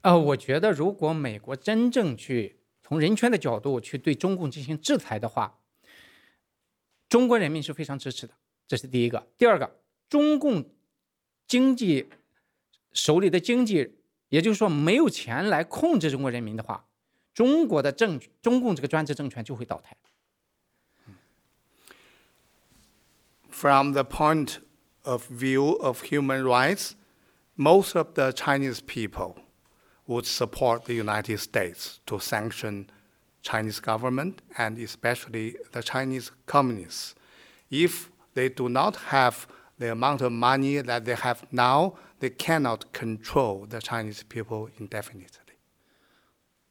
呃，我觉得如果美国真正去从人权的角度去对中共进行制裁的话，中国人民是非常支持的，这是第一个。第二个，中共经济手里的经济， 也就是说没有钱来控制中国人民的话，中国的政中共这个专制政权就会倒台。 From the point of view of human rights, most of the Chinese people would support the United States to sanction Chinese government and especially the Chinese communists. If they do not have the amount of money that they have now, they cannot control the Chinese people indefinitely.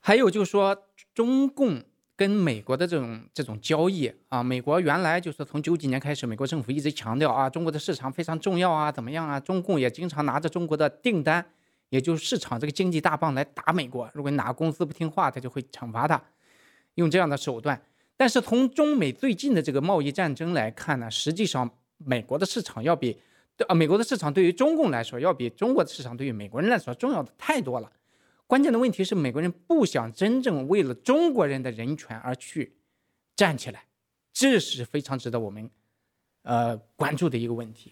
还有就是说，中共跟美国的这种这种交易啊，美国原来就是从九几年开始，美国政府一直强调啊，中国的市场非常重要啊，怎么样啊？中共也经常拿着中国的订单，也就是市场这个经济大棒来打美国。如果哪个公司不听话，他就会惩罚他，用这样的手段。但是从中美最近的这个贸易战争来看呢，实际上美国的市场要比啊美国的市场对于中共来说，要比中国的市场对于美国人来说重要的太多了。关键的问题是，美国人不想真正为了中国人的人权而去站起来，这是非常值得我们呃关注的一个问题。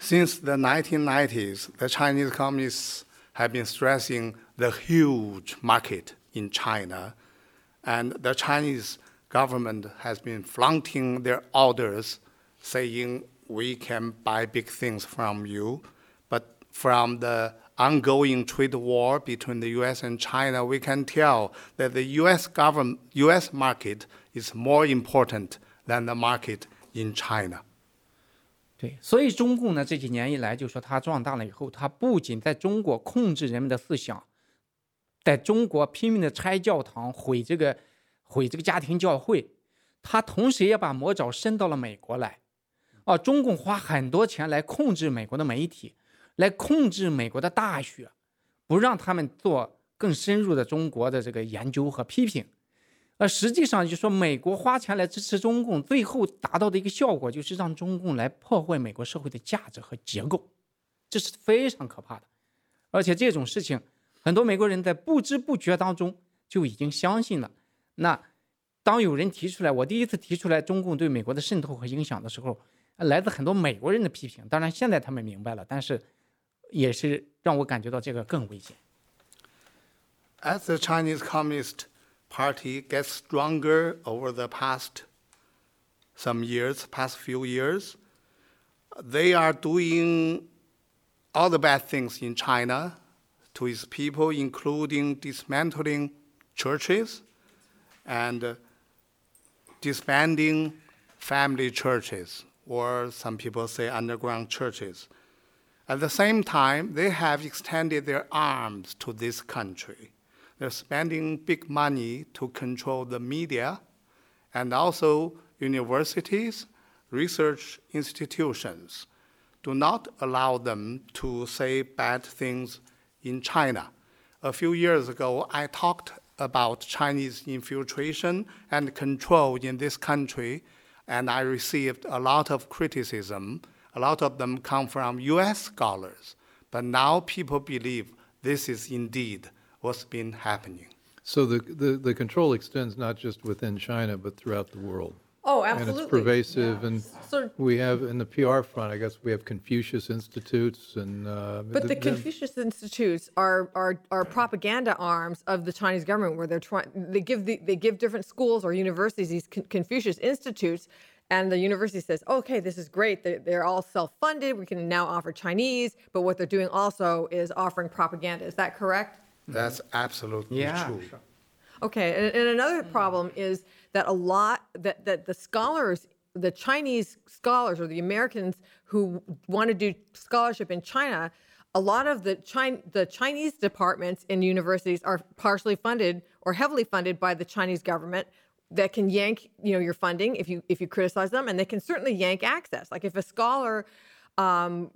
Since the 1990s, the Chinese communists have been stressing the huge market in China, and the Chinese government has been flaunting their orders, saying we can buy big things from you, but from the ongoing trade war between the U.S. and China, we can tell that the U.S. government, U.S. market is more important than the market in China. 对，所以中共呢这几年以来，就说它壮大了以后，它不仅在中国控制人们的思想，在中国拼命的拆教堂、毁这个、毁这个家庭教会，它同时也把魔爪伸到了美国来。 啊，中共花很多钱来控制美国的媒体。来控制美国的大学，不让他们做更深入的中国的这个研究和批评，而实际上就说美国花钱来支持中共，最后达到的一个效果就是让中共来破坏美国社会的价值和结构，这是非常可怕的。而且这种事情，很多美国人在不知不觉当中就已经相信了。那当有人提出来，我第一次提出来中共对美国的渗透和影响的时候，来自很多美国人的批评。当然现在他们明白了，但是。也是让我感觉到这个更危险。As the Chinese Communist Party gets stronger over the past some years, past few years, they are doing all the bad things in China to its people, including dismantling churches and disbanding family churches, or some people say underground churches. At the same time, they have extended their arms to this country. They're spending big money to control the media and also universities, research institutions. Do not allow them to say bad things in China. A few years ago, I talked about Chinese infiltration and control in this country, and I received a lot of criticism a lot of them come from US scholars, but now people believe this is indeed what's been happening. So the, the, the control extends not just within China, but throughout the world. Oh, absolutely. And it's pervasive, and So- we have, in the PR front, I guess, we have Confucius Institutes and. uh, But the th- th- Confucius Institutes are, are are propaganda arms of the Chinese government, where they're trying. They give the, they give different schools or universities these Con- Confucius Institutes, and the university says, "Okay, this is great. They're, they're all self-funded. We can now offer Chinese, but what they're doing also is offering propaganda. Is that correct?" That's absolutely Yeah, true. sure. Okay, and, and another problem is that a lot that that the scholars, the Chinese scholars or the Americans who want to do scholarship in China, a lot of the the Chinese departments in universities are partially funded or heavily funded by the Chinese government that can yank you know your funding if you if you criticize them, and they can certainly yank access. Like if a scholar, um,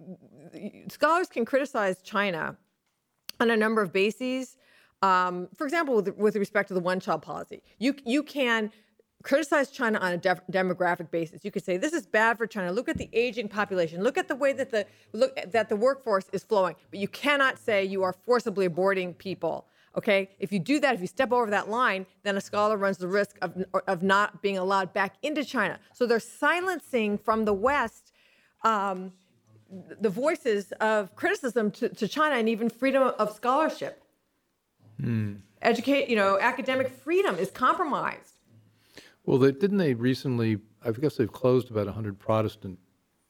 scholars can criticize China on a number of bases. Um, for example, with, with respect to the one-child policy, you you can criticize China on a def- demographic basis. You could say this is bad for China. Look at the aging population. Look at the way that the look that the workforce is flowing. But you cannot say you are forcibly aborting people. Okay, if you do that, if you step over that line, then a scholar runs the risk of of not being allowed back into China. So they're silencing from the West. Um, the voices of criticism to, to China and even freedom of scholarship. Educate, you know, academic freedom is compromised. Well, they, didn't they recently, I guess they've closed about 100 Protestant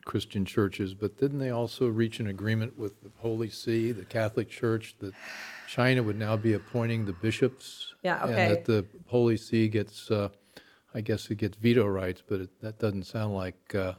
Christian churches, but didn't they also reach an agreement with the Holy See, the Catholic Church, that China would now be appointing the bishops? Yeah, okay. And that the Holy See gets, uh, I guess it gets veto rights, but it, that doesn't sound like, uh,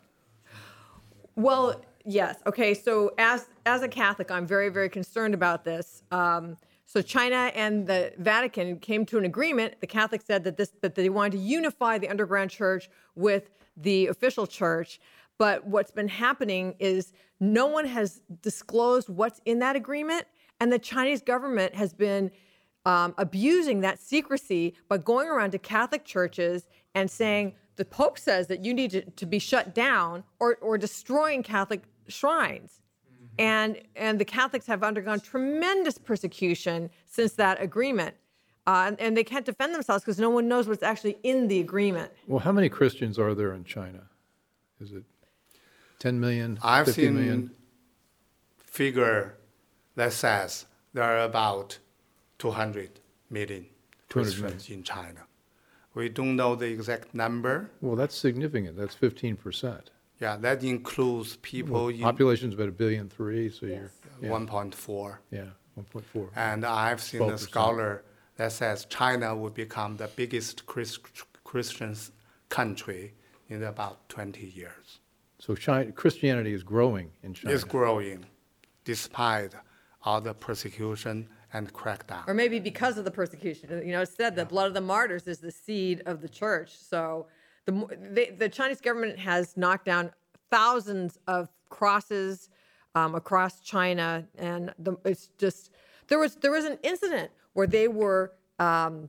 Well, yes. Okay. So as as a Catholic, I'm very very concerned about this. Um, So China and the Vatican came to an agreement. The Catholics said that this that they wanted to unify the underground church with the official church. But what's been happening is no one has disclosed what's in that agreement, and the Chinese government has been um, abusing that secrecy by going around to Catholic churches and saying the Pope says that you need to, to be shut down or, or destroying Catholic shrines. And, and the Catholics have undergone tremendous persecution since that agreement. Uh, and, and they can't defend themselves because no one knows what's actually in the agreement. Well, how many Christians are there in China? Is it 10 million? I've 50 seen million? figure that says there are about 200 million 200 Christians in China. We don't know the exact number. Well, that's significant. That's 15%. Yeah, that includes people in Population's about a billion three, so you're, yeah, 1.4. yeah, 1.4. And I've seen a 12%. scholar that says China will become the biggest Chris, Christian country in about 20 years. So China, Christianity is growing in China. It's growing despite all the persecution and crackdown. Or maybe because of the persecution. You know, it's said the blood of the martyrs is the seed of the church. So the, they, the Chinese government has knocked down thousands of crosses um, across China, and the, it's just there was there was an incident where they were um,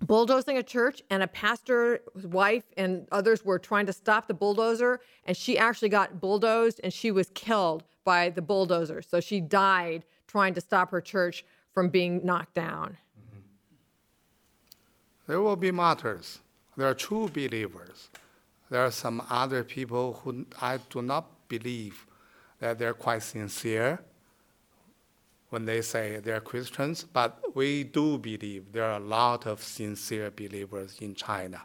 bulldozing a church, and a pastor's wife and others were trying to stop the bulldozer, and she actually got bulldozed, and she was killed by the bulldozer. So she died trying to stop her church from being knocked down. There will be martyrs. There are true believers. There are some other people who I do not believe that they're quite sincere when they say they're Christians, but we do believe there are a lot of sincere believers in China.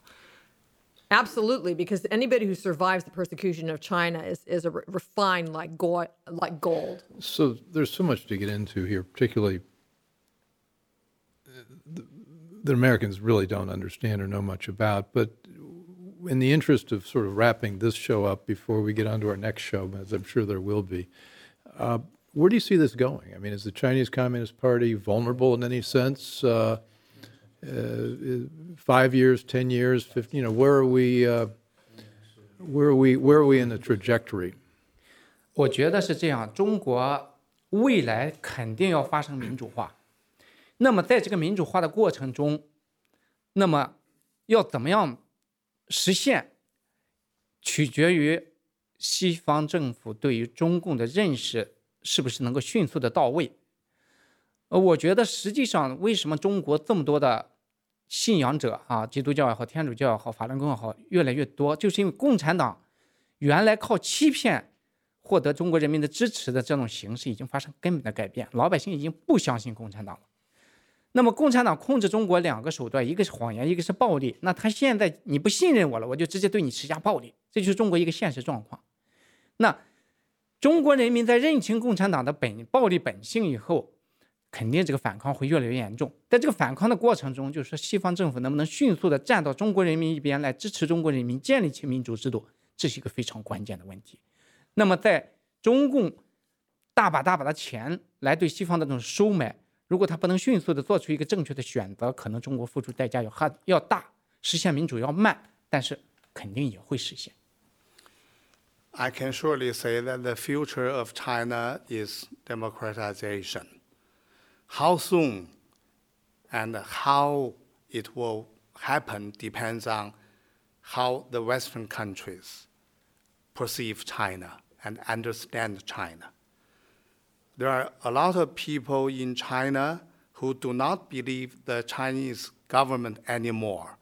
Absolutely, because anybody who survives the persecution of China is, is a re- refined like gold, like gold. So there's so much to get into here, particularly th- that Americans really don't understand or know much about. But in the interest of sort of wrapping this show up before we get on to our next show, as I'm sure there will be, uh, where do you see this going? I mean, is the Chinese Communist Party vulnerable in any sense? Uh, uh, five years, ten years, 15, you know, where are we? Uh, where are we? Where are we in the trajectory? 我觉得是这样，中国未来肯定要发生民主化。 那么在这个民主化的过程中，那么要怎么样实现，取决于西方政府对于中共的认识是不是能够迅速的到位。呃，我觉得实际上为什么中国这么多的信仰者啊，基督教也好，天主教也好，法轮功也好，越来越多，就是因为共产党原来靠欺骗获得中国人民的支持的这种形式已经发生根本的改变，老百姓已经不相信共产党了。那么共产党控制中国两个手段，一个是谎言，一个是暴力。那他现在你不信任我了，我就直接对你施加暴力，这就是中国一个现实状况。那中国人民在认清共产党的本暴力本性以后，肯定这个反抗会越来越严重。在这个反抗的过程中，就是说西方政府能不能迅速的站到中国人民一边来支持中国人民建立起民主制度，这是一个非常关键的问题。那么在中共大把大把的钱来对西方的这种收买，如果他不能迅速的做出一个正确的选择，可能中国付出代价要还要大，实现民主要慢，但是肯定也会实现。 I can surely say that the future of China is democratization. How soon and how it will happen depends on how the Western countries perceive China and understand China. There are a lot of people in China who do not believe the Chinese government anymore.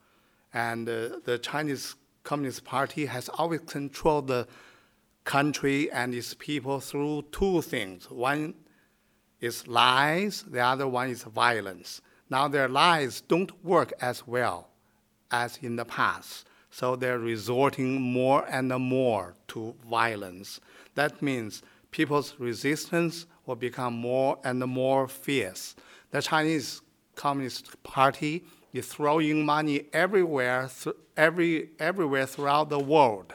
And uh, the Chinese Communist Party has always controlled the country and its people through two things. One is lies, the other one is violence. Now their lies don't work as well as in the past, so they're resorting more and more to violence. That means people's resistance will become more and more fierce. The Chinese Communist Party is throwing money everywhere, th- every, everywhere throughout the world.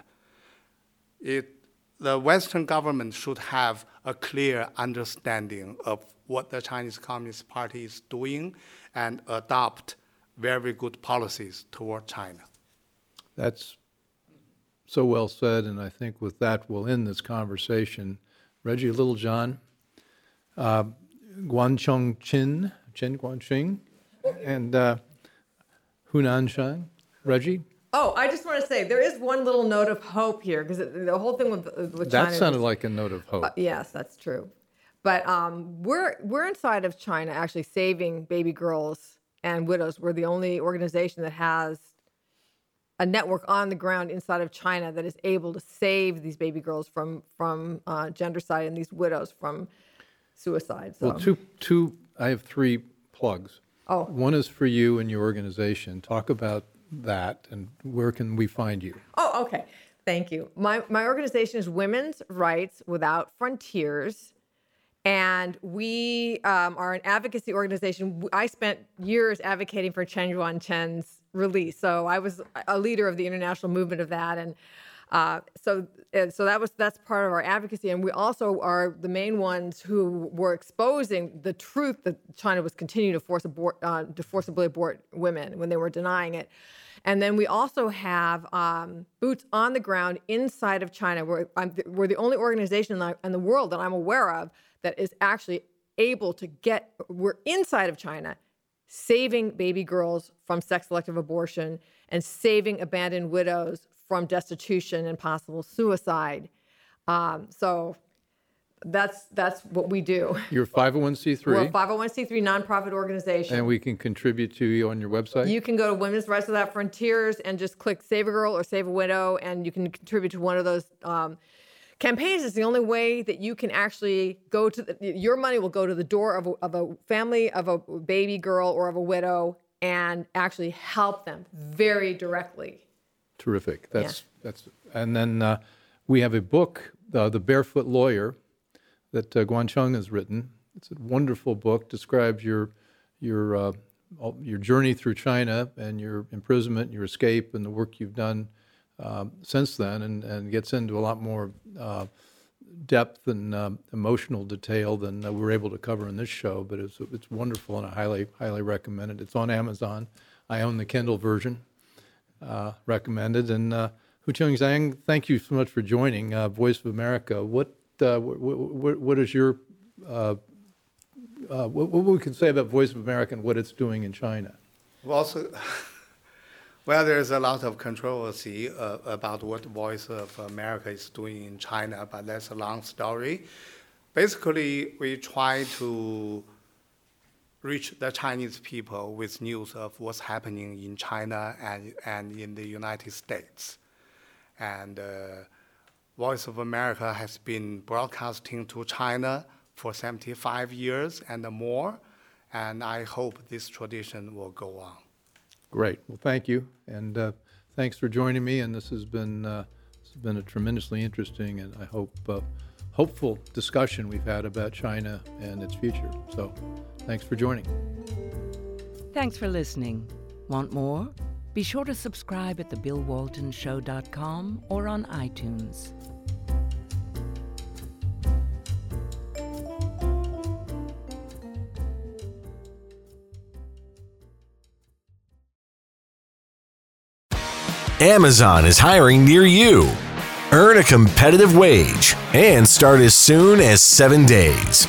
It the Western government should have a clear understanding of what the Chinese Communist Party is doing and adopt very good policies toward China. That's so well said, and I think with that we'll end this conversation. Reggie Littlejohn, uh, Guanchong Chin, Chen Guangcheng, and uh, Huchen Zhang. Reggie, Oh, I just want to say there is one little note of hope here because the whole thing with, with China. that sounded like a note of hope. Uh, yes, that's true. But um, we're we're inside of China actually saving baby girls and widows. We're the only organization that has a network on the ground inside of China that is able to save these baby girls from from uh, gendercide and these widows from suicide. So Well, two, two, I have three plugs. Oh. One is for you and your organization. Talk about that and where can we find you? Oh, okay. Thank you. My my organization is Women's Rights Without Frontiers, and we um, are an advocacy organization. I spent years advocating for Chen Guangcheng's release, so I was a leader of the international movement of that, and uh, so so that was that's part of our advocacy, and we also are the main ones who were exposing the truth that China was continuing to force abort uh, to forcibly abort women when they were denying it. And then we also have um, boots on the ground inside of China. We're, we're the only organization in the world that I'm aware of that is actually able to get, we're inside of China, saving baby girls from sex selective abortion and saving abandoned widows from destitution and possible suicide. Um, so that's that's what we do. You're 501c3 We're a 501c3 nonprofit organization. and we can contribute to you on your website. You can go to Women's Rights Without Frontiers and just click Save a Girl or Save a Widow, and you can contribute to one of those um, campaigns. It's the only way that you can actually go to the, your money will go to the door of a, of a family, of a baby girl, or of a widow, and actually help them very directly. Terrific. That's that's. And then uh, we have a book, uh, The Barefoot Lawyer, that uh, Guangcheng has written. It's a wonderful book. Describes your your uh, all- your journey through China and your imprisonment, your escape, and the work you've done um, since then, and, and gets into a lot more uh, depth and um, emotional detail than uh, we were able to cover in this show. But it's it's wonderful, and I highly highly recommend it. It's on Amazon. I own the Kindle version uh, recommended. And uh, Huchen Zhang, thank you so much for joining uh, Voice of America. What uh, wh- wh- wh- what is your uh, uh, what, what we can say about Voice of America and what it's doing in China? Well, well, there's a lot of controversy about what Voice of America is doing in China, but that's a long story. Basically, we try to reach the Chinese people with news of what's happening in China and, and in the United States. And uh, Voice of America has been broadcasting to China for 75 years and more, and I hope this tradition will go on. Great. Well, thank you, and uh, thanks for joining me. And this has been uh, this has been a tremendously interesting and I hope uh, hopeful discussion we've had about China and its future. So, thanks for joining. Thanks for listening. Want more? Be sure to subscribe at thebillwaltonshow.com or on iTunes. Amazon is hiring near you. Earn a competitive wage and start as soon as seven days.